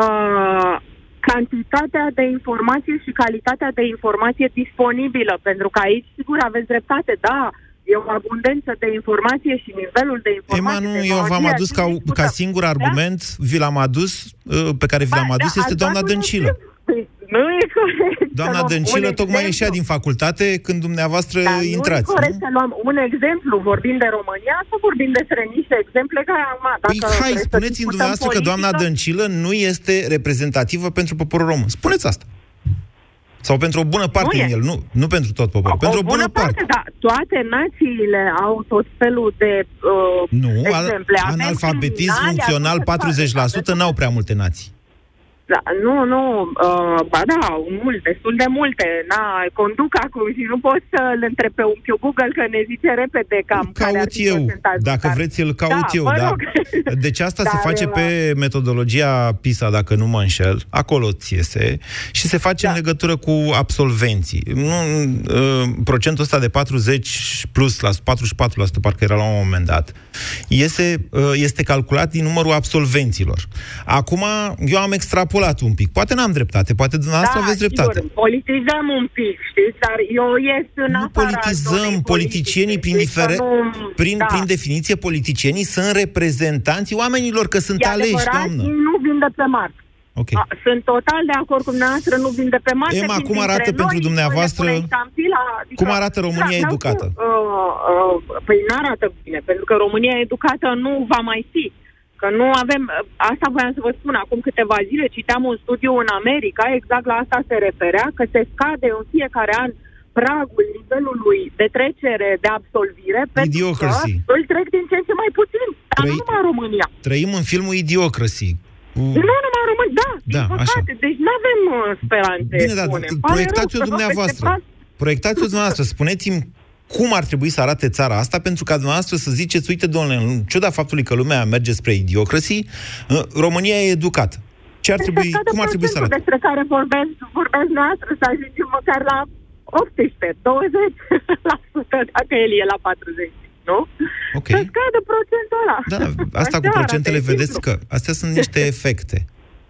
uh, cantitatea de informație și calitatea de informație disponibilă, pentru că aici, sigur, aveți dreptate, da, e o abundență de informație și nivelul de informație... Ema, nu, eu v-am adus ca, ca singur argument, da? vi l-am adus, uh, pe care vi l-am ba, adus, da, este doamna Dăncilă. Nu e corect. Doamna Dăncilă tocmai ieșea din facultate când dumneavoastră Dar intrați. Nu e corect nu? să luăm un exemplu, vorbim de România, să vorbim despre niște exemple care am... Păi hai, spuneți-mi dumneavoastră politică... că doamna Dăncilă nu este reprezentativă pentru poporul român. Spuneți asta. Sau pentru o bună parte Nu e. din el, nu, nu pentru tot poporul, pentru o bună, parte. da. Toate națiile au tot felul de uh, Nu, exemple. al, Avem analfabetism criminali, funcțional avem- 40% n-au prea multe nații. Da, nu, nu, uh, ba da, mult, destul de multe. Na, conduc acum și nu pot să-l întreb pe unchiul Google că ne zice repede cam care ar Caut fi eu, procentajul dacă care- vreți îl caut da, eu. mă Da. rog. Deci asta se Dar, face uh, pe metodologia PISA, dacă nu mă înșel, acolo ți iese, și se face Da. în legătură cu absolvenții. Nu, uh, procentul ăsta de 40 plus, la 44% parcă era la un moment dat, iese, uh, este calculat din numărul absolvenților. Acum, eu am extrapolat un pic. Poate n-am dreptate, poate dumneavoastră da, aveți dreptate. Sigur, politizăm un pic, știți, dar eu ies în Nu afara politizăm, zonei politicienii, prin, politice, difere... deci să nu- prin, da. prin definiție, politicienii sunt reprezentanții oamenilor, că sunt E aleși, adevărat, doamnă. ei nu vin de pe Mart. Ok. A, sunt total de acord cu dumneavoastră, nu vin de pe Marte. Emma, vin cum dintre arată noi, pentru noi dumneavoastră- le punem ștampila, adică- cum arată România Da, educată? Uh, uh, păi nu arată bine, pentru că România educată nu va mai fi. Că nu avem, asta voiam să vă spun, acum câteva zile citeam un studiu în America, exact la asta se referea, că se scade în fiecare an pragul nivelului de trecere, de absolvire, pentru Idiocracy. că îl trec din ce în ce mai puțin, dar Trăi- nu numai în România. Trăim în filmul Idiocracy. Cu... Nu numai în România, da, Da, din așa. păcate, deci nu avem uh, speranțe Bine, dar bune. Îmi pare proiectați-o rău să vă dumneavoastră. peste Proiectați-o dumneavoastră. Spuneți-mi cum ar trebui să arate țara asta pentru ca dumneavoastră să ziceți, uite, domnule, în ciuda faptului că lumea merge spre idiocracy, uh, România e educată. Ce ar trebui, Este cum ar trebui să arate? despre care vorbesc, vorbesc noastră, să ajungem măcar la 18, 20%, dacă el e la 40, nu? Ok. Să scadă procentul ăla. Da, asta Așa cu arată, procentele, e vedeți simplu. că astea sunt niște efecte.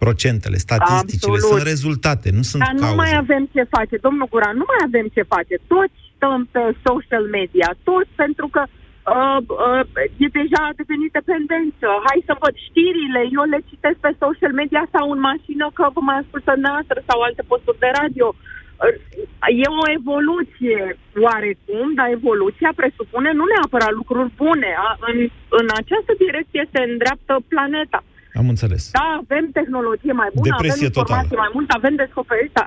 Procentele, statisticile, Absolut. sunt rezultate, nu sunt Dar nu cauze. mai avem ce face, domnul Guran, nu mai avem ce face. Toți stăm pe social media, toți pentru că uh, uh, e deja a devenit dependență. Hai să văd știrile, eu le citesc pe social media sau în mașină că vă mai ascultă noastră sau alte posturi de radio. Uh, E o evoluție oarecum, dar evoluția presupune nu neapărat lucruri bune. A- În, în această direcție se îndreaptă planeta. Am înțeles. Da, avem tehnologie mai bună, Depresie avem informație totală. mai mult, avem descoperiri, da.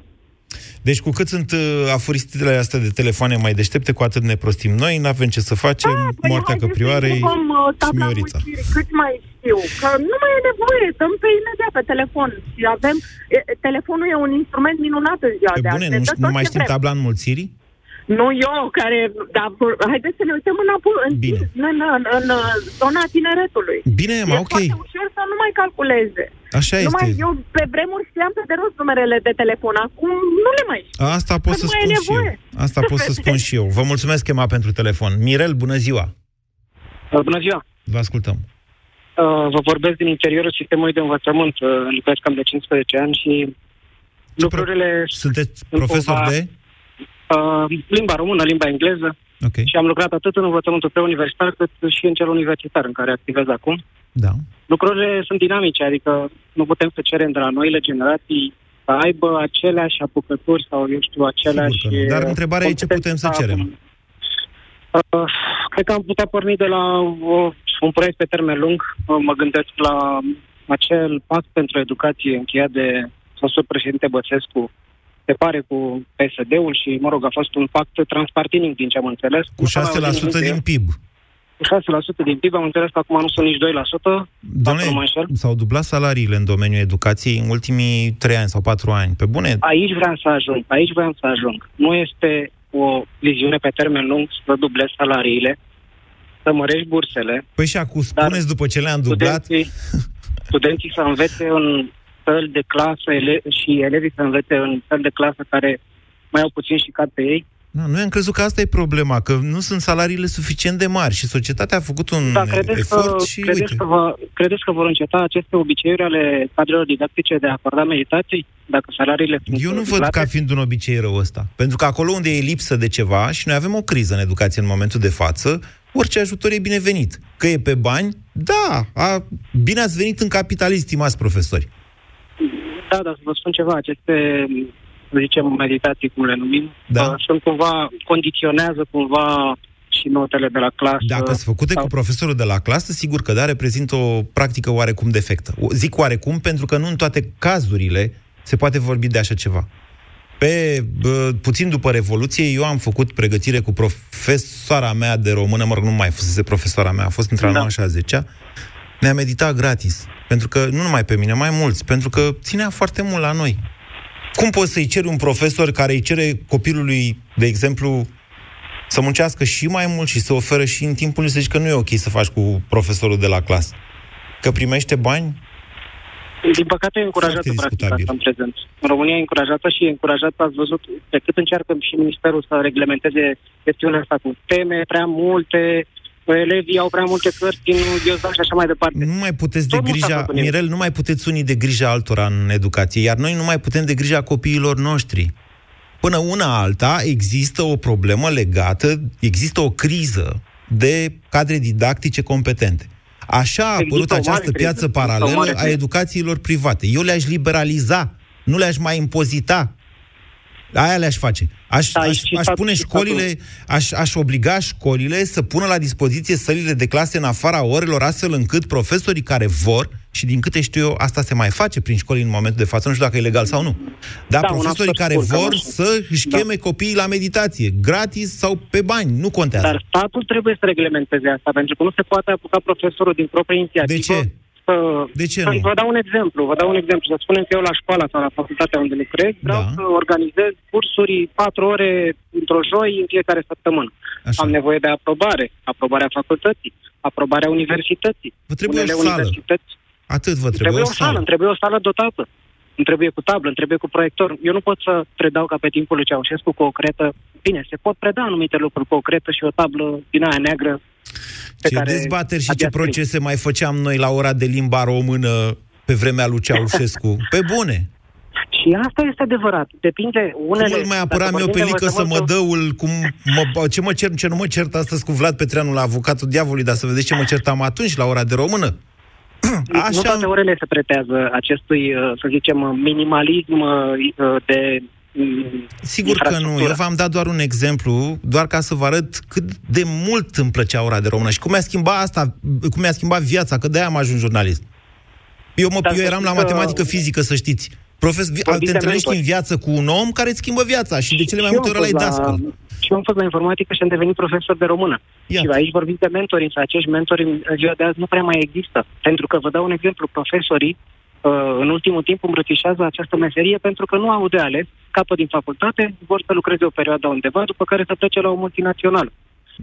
Deci cu cât sunt uh, afurisitele astea de telefoane mai deștepte, cu atât ne prostim noi, n-avem ce să facem, Păi moartea haideți să căprioarei întrebăm, uh, și tabla Miorița. mulțirii, cât mai știu, că nu mai e nevoie, dăm pe imediat pe telefon și avem, e, telefonul e un instrument minunat în ziua Pe de bune, astăzi. nu, dă știu- nu tot mai ce știm vrem. tabla înmulțirii? Nu eu, care, dar vor- haideți să ne uităm înapoi, în, Bine. în, în, în, uh, zona tineretului. Bine, mă, e ok. foarte ușor să nu mai calculeze. Așa Numai este. eu pe vremuri știam pe de rost numerele de telefon, acum nu le mai știu. Asta pot Că să nu mai e spun și eu. nevoie. Asta pot să spun și eu. Vă mulțumesc, Chema, pentru telefon. Mirel, bună ziua! Bună ziua! Vă ascultăm. Uh, Vă vorbesc din interiorul sistemului de învățământ. Uh, Lucrez cam de 15 ani și lucrurile... Sunteți profesor cumva- de? Uh, limba română, limba engleză. Ok. Și am lucrat atât în învățământul preuniversitar cât și în cel universitar în care activez acum. Da. Lucrurile sunt dinamice, adică nu putem să cerem de la noile generații să aibă aceleași apucături sau, eu știu, aceleași... Sigur că nu. Dar uh, întrebarea e ce putem să cerem. Uh, cred că am putea porni de la o, un proiect pe termen lung. Uh, mă gândesc la acel pact pentru educație încheiat de fostul președinte Băsescu, se pare cu PSD-ul și, mă rog, a fost un pact transpartinic din ce am înțeles. Cu 6% din PIB. Cu 6% din PIB, am înțeles că acum nu sunt nici 2%. dacă nu mă Doamne, înșel. s-au dublat salariile în domeniul educației în ultimii 3 ani sau 4 ani. Pe bune, Aici vreau să ajung, aici vreau să ajung. Nu este o viziune pe termen lung să dublezi salariile, să mărești bursele, Păi și acum spuneți după ce le-am dublat, studenții, studenții să învețe în săli de clasă ele- și elevii să învețe în săli de clasă care mai au puțin și cad pe ei. Nu, noi am crezut că asta e problema, că nu sunt salariile suficient de mari și societatea a făcut un Da, credeți că, efort și credeți, uite. că vă, credeți că vor înceta aceste obiceiuri ale cadrelor didactice de a acorda meditații dacă salariile sunt Eu nu văd dublate? ca fiind un obicei rău ăsta. Pentru că acolo unde e lipsă de ceva, și noi avem o criză în educație în momentul de față, orice ajutor e binevenit. Că e pe bani, da, a, bine ați venit în capitalism, stimați profesori. Da, dar să vă spun ceva, aceste, să zicem, meditații, cum le numim, Da. uh, sunt cumva, condiționează cumva și notele de la clasă. Dacă sunt făcute cu profesorul de la clasă, sigur că da, reprezintă o practică oarecum defectă. O- Zic oarecum pentru că nu în toate cazurile se poate vorbi de așa ceva. Pe, bă, puțin după Revoluție, eu am făcut pregătire cu profesoara mea de română, mă rog, nu mai fusese profesoara mea, a fost între da. a și a 10 ne-a meditat gratis. Pentru că, nu numai pe mine, mai mulți, pentru că ținea foarte mult la noi. Cum poți să-i ceri un profesor care îi cere copilului, de exemplu, să muncească și mai mult și să oferă și în timpul să zici că nu e ok să faci cu profesorul de la clasă? Că primește bani? Din păcate e încurajată practica asta în prezent. În România e încurajată și e încurajată, ați văzut, pe cât încearcă și Ministerul să reglementeze chestiunea asta cu teme prea multe, elevii au prea multe cărți din ghiozdan și așa mai departe. Nu mai puteți de grija, Mirel, nu mai puteți unii de grija altora în educație, iar noi nu mai putem de grija copiilor noștri. Până una alta există o problemă legată, există o criză de cadre didactice competente. Așa a apărut această piață paralelă a educațiilor private. Eu le-aș liberaliza, nu le-aș mai impozita. Aia le-aș face. Aș, da, aș, aș pune școlile, aș, aș obliga școlile să pună la dispoziție sălile de clase în afara orelor, astfel încât profesorii care vor, și din câte știu eu, asta se mai face prin școli în momentul de față, nu știu dacă e legal sau nu. Dar da, profesorii care vor să își da. cheme copiii la meditație, gratis sau pe bani, nu contează. Dar statul trebuie să reglementeze asta, pentru că nu se poate apuca profesorul din proprie inițiativă. De ce? Să... De ce nu? Vă dau un exemplu. Vă dau un exemplu. Să spunem că eu la școala sau la facultatea unde lucrez vreau da. să organizez cursuri patru ore într-o joi în fiecare săptămână. Așa. Am nevoie de aprobare. Aprobarea facultății. Aprobarea universității. Vă trebuie Unele o sală. Universități. Atât vă trebuie, trebuie o, sală. Îmi trebuie o sală dotată. Îmi trebuie cu tablă, îmi trebuie cu proiector. Eu nu pot să predau ca pe timpul lui Ceaușescu cu o cretă. Bine, se pot preda anumite lucruri cu o cretă și o tablă din aia neagră pe ce care dezbateri și ce procese mai făceam noi la ora de limba română pe vremea lui Ceaușescu. Pe bune! Și asta este adevărat. Depinde unele... Cum îl mai apăram eu pe lică să mă dăul, cum mă, ce mă cer, ce nu mă cert astăzi cu Vlad Petreanu la avocatul diavolului, dar să vedeți ce mă certam atunci la ora de română. Așa... Nu toate orele se pretează acestui, uh, să zicem, minimalism uh, de Sigur că nu. Eu v-am dat doar un exemplu, doar ca să vă arăt cât de mult îmi plăcea ora de română și cum mi-a schimbat asta, cum mi-a schimbat viața, că de-aia am ajuns jurnalist. Eu, mă, eu eram la matematică fizică, să știți. Profes, te întâlnești în viață cu un om care îți schimbă viața și de cele mai multe ori ăla e dascăl. Și eu am fost la informatică și am devenit profesor de română. Iată. Și aici vorbim de mentori, însă acești mentori în ziua de azi nu prea mai există. Pentru că, vă dau un exemplu, profesorii Uh, în ultimul timp îmbrățișează această meserie pentru că nu au de ales, capă din facultate, vor să lucreze o perioadă undeva, după care să plece la o multinațională.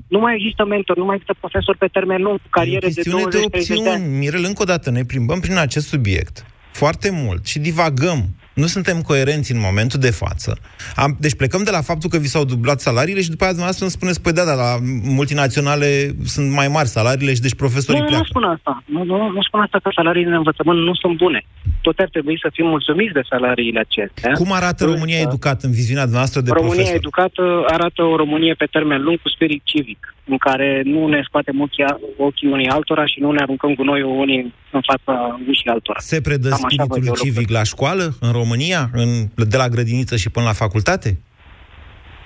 Nu mai există mentor, nu mai există profesor pe termen lung, cariere de 20 de opțiuni. de ani. Mirel, încă o dată ne plimbăm prin acest subiect foarte mult și divagăm nu suntem coerenți în momentul de față. Am, deci plecăm de la faptul că vi s-au dublat salariile și după aceea dumneavoastră îmi spuneți, păi da, da, la multinaționale sunt mai mari salariile și deci profesorii nu, pleacă. Nu spun asta. Nu, nu, nu spun asta că salariile în învățământ nu sunt bune. Tot ar trebui să fim mulțumiți de salariile acestea. Cum arată România educată în viziunea noastră de România profesor? educată arată o Românie pe termen lung cu spirit civic, în care nu ne scoatem ochii, ochii unii altora și nu ne aruncăm cu noi unii în fața ușii altora. Se predă Cam spiritul civic la școală, în România, în, de la grădiniță și până la facultate?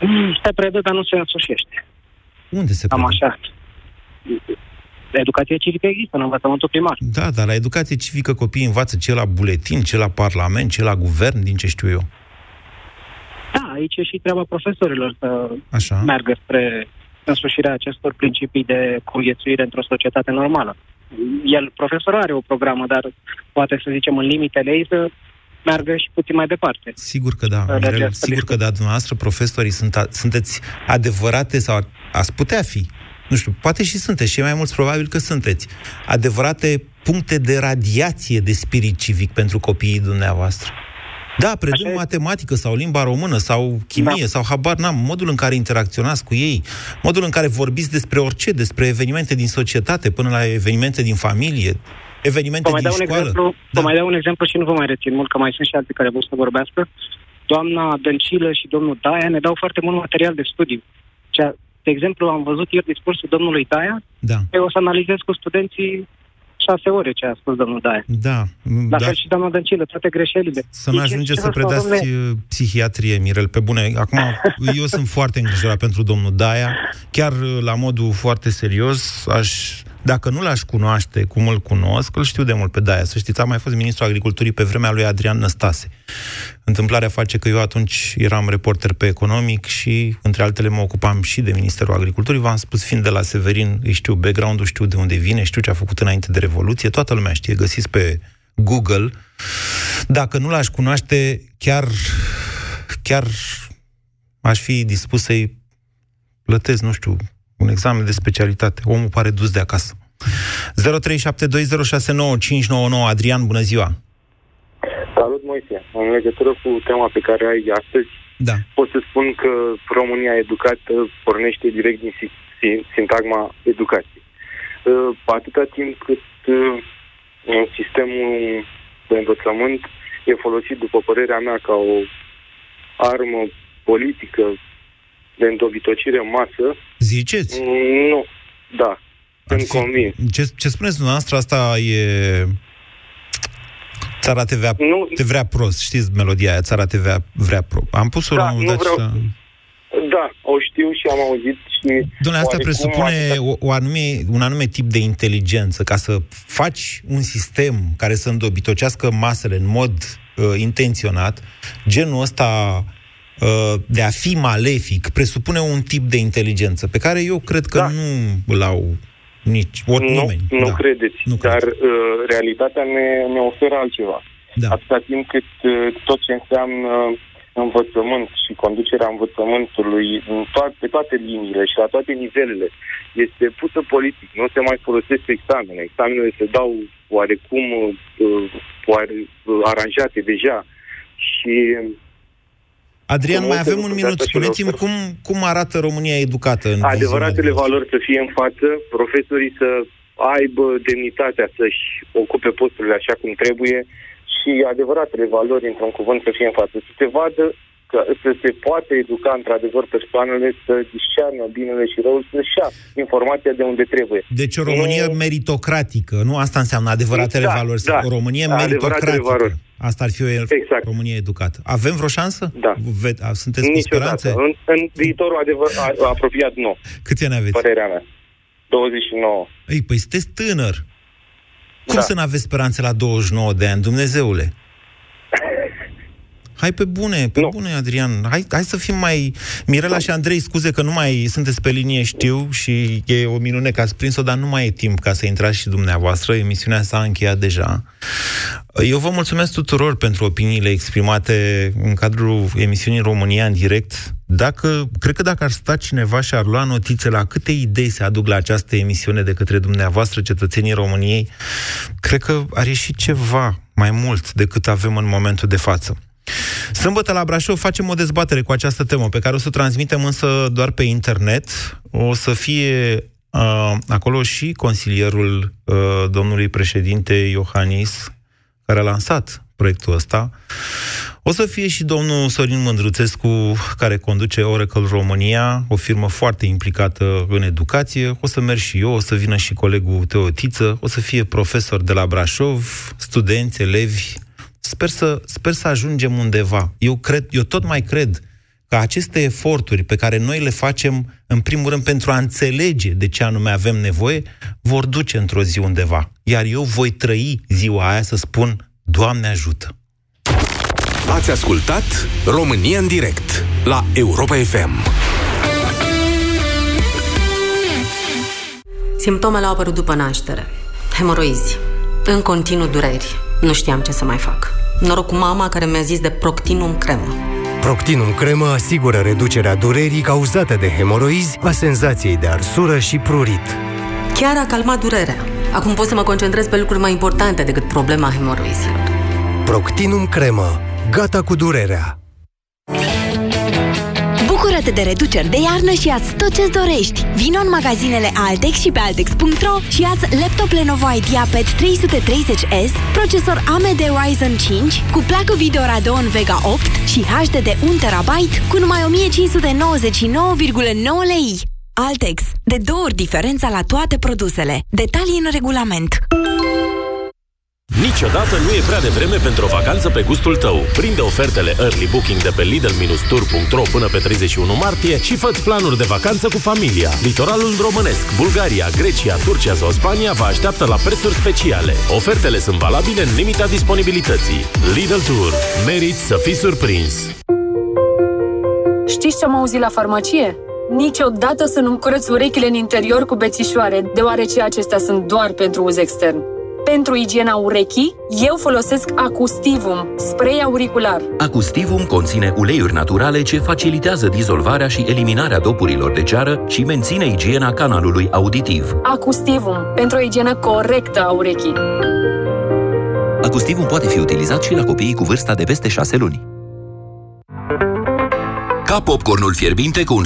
Mm, se predă, dar nu se însușește. Unde se predă? Cam așa. Educația civică există în învățământul primar. Da, dar la educație civică copiii învață ce la buletin, ce la parlament, ce la guvern, din ce știu eu. Da, aici e și treaba profesorilor să Așa. meargă spre însușirea acestor principii de conviețuire într-o societate normală. El, profesor, are o programă, dar poate să zicem în limitele ei să meargă și puțin mai departe. Sigur că da, Mirel, sigur că da, dumneavoastră, profesorii, sunt a, sunteți adevărate sau ați putea fi, nu știu, poate și sunteți, și mai mulți probabil că sunteți, adevărate puncte de radiație de spirit civic pentru copiii dumneavoastră. Da, predăm matematică sau limba română sau chimie da. sau habar n-am, modul în care interacționați cu ei, modul în care vorbiți despre orice, despre evenimente din societate până la evenimente din familie, evenimente din școală. Exemplu, da. Vă mai dau un exemplu și nu vă mai rețin mult, că mai sunt și alții care vor să vorbească. Doamna Dăncilă și domnul Daia ne dau foarte mult material de studiu. Cea, de exemplu, am văzut ieri discursul domnului Daia. Da. Eu o să analizez cu studenții șase ore ce a spus domnul Daia. Da. La da. fel și doamna Dăncilă, toate greșelile. Să nu ajungeți să predați domnule... Uh, psihiatrie, Mirel, pe bune. Acum, eu sunt foarte îngrijorat pentru domnul Daia, chiar uh, la modul foarte serios, aș Dacă nu l-aș cunoaște cum îl cunosc, îl știu de mult pe Daia. Să știți, am mai fost ministrul agriculturii pe vremea lui Adrian Năstase. Întâmplarea face că eu atunci eram reporter pe economic și, între altele, mă ocupam și de Ministerul Agriculturii. V-am spus, fiind de la Severin, îi știu background-ul, știu de unde vine, știu ce a făcut înainte de Revoluție, toată lumea știe, găsiți pe Google. Dacă nu l-aș cunoaște, chiar, chiar aș fi dispus să-i plătesc, nu știu, un examen de specialitate. Omul pare dus de acasă. 0372069599 Adrian, bună ziua! Salut, Moise! În legătură cu tema pe care ai astăzi, da. pot să spun că România educată pornește direct din sintagma educației. Uh, atâta timp cât uh, sistemul de învățământ e folosit, după părerea mea, ca o armă politică de îndobitocire în masă. Ziceți? Nu, da. Sunt fi... convins. Ce, ce spuneți dumneavoastră, asta e... Țara te vrea, nu, te vrea prost, știți melodia aia, țara te vrea, vrea prost. Am pus-o da, la un moment dat vreau... și... Da, o știu și am auzit și... Dom'le, asta presupune o, o anume, un anume tip de inteligență. Ca să faci un sistem care să îndobitocească masele în mod uh, intenționat, genul ăsta uh, de a fi malefic presupune un tip de inteligență pe care eu cred că da. nu îl au nici ori nu, nimeni. Nu da. credeți, nu dar uh, realitatea ne, ne oferă altceva. Da. Atâta timp cât uh, tot ce înseamnă învățământ și conducerea învățământului în toate, pe toate liniile și la toate nivelele este pusă politic. Nu se mai folosesc examene. Examenele se dau oarecum uh, oare, uh, aranjate deja și Adrian, mai avem un minut. Spuneți-mi cum, cum arată România educată în Adevăratele valori să fie în față, profesorii să aibă demnitatea să-și ocupe posturile așa cum trebuie și adevăratele valori, într-un cuvânt, să fie în față. Să se vadă că să se poate educa într-adevăr persoanele să discearnă binele și răul, să-și ia informația de unde trebuie. Deci o Românie nu... meritocratică, nu? Asta înseamnă adevăratele da, valori. Da, o Românie meritocratică. Valori. Asta ar fi o exact. Românie educată. Avem vreo șansă? Da. Sunteți cu speranțe? În, în viitorul adevăr, apropiat, nu. Câți ani aveți? Părerea mea. 29. Ei, păi sunteți tânăr. Cum da. să nu aveți speranțe la 29 de ani, Dumnezeule? Hai pe bune, pe nu. bune, Adrian. Hai, hai să fim mai... Mirela și Andrei, scuze că nu mai sunteți pe linie, știu, și e o minune că ați prins-o, dar nu mai e timp ca să intrați și dumneavoastră. Emisiunea s-a încheiat deja. Eu vă mulțumesc tuturor pentru opiniile exprimate în cadrul emisiunii România în direct. Dacă, cred că dacă ar sta cineva și ar lua notițe la câte idei se aduc la această emisiune de către dumneavoastră, cetățenii României, cred că ar ieși ceva mai mult decât avem în momentul de față. Sâmbătă la Brașov facem o dezbatere cu această temă, pe care o să o transmitem însă doar pe internet. O să fie uh, acolo și consilierul uh, domnului președinte Iohannis, care a lansat proiectul ăsta. O să fie și domnul Sorin Mândruțescu, care conduce Oracle România, o firmă foarte implicată în educație. O să merg și eu, o să vină și colegul Teotiță, o să fie profesor de la Brașov, studenți, elevi, Sper să, sper să ajungem undeva. Eu, cred, eu tot mai cred că aceste eforturi pe care noi le facem, în primul rând, pentru a înțelege de ce anume avem nevoie, vor duce într-o zi undeva. Iar eu voi trăi ziua aia să spun, Doamne ajută! Ați ascultat România în direct la Europa FM. Simptomele au apărut după naștere. Hemoroizi. În continuu dureri nu știam ce să mai fac. Noroc cu mama care mi-a zis de Proctinum cremă. Proctinum cremă asigură reducerea durerii cauzate de hemoroizi, a senzației de arsură și prurit. Chiar a calmat durerea. Acum pot să mă concentrez pe lucruri mai importante decât problema hemoroizilor. Proctinum cremă. Gata cu durerea. Bucură-te de reduceri de iarnă și ia tot ce-ți dorești. Vino în magazinele Altex și pe Altex.ro și ia laptop Lenovo IdeaPad 330S, procesor AMD Ryzen 5 cu placă video Radeon Vega 8 și HDD de 1 TB cu numai 1599,9 lei. Altex. De două ori diferența la toate produsele. Detalii în regulament. Niciodată nu e prea devreme pentru o vacanță pe gustul tău. Prinde ofertele Early Booking de pe Lidl-Tour.ro până pe 31 martie și fă planuri de vacanță cu familia. Litoralul românesc, Bulgaria, Grecia, Turcia sau Spania vă așteaptă la prețuri speciale. Ofertele sunt valabile în limita disponibilității. Lidl Tour. Meriți să fii surprins! Știți ce am auzit la farmacie? Niciodată să nu-mi curăț urechile în interior cu bețișoare, deoarece acestea sunt doar pentru uz extern. Pentru igiena urechii, eu folosesc Acustivum, spray auricular. Acustivum conține uleiuri naturale ce facilitează dizolvarea și eliminarea dopurilor de ceară și menține igiena canalului auditiv. Acustivum, pentru o igienă corectă a urechii. Acustivum poate fi utilizat și la copiii cu vârsta de peste 6 luni. Ca popcornul fierbinte cu un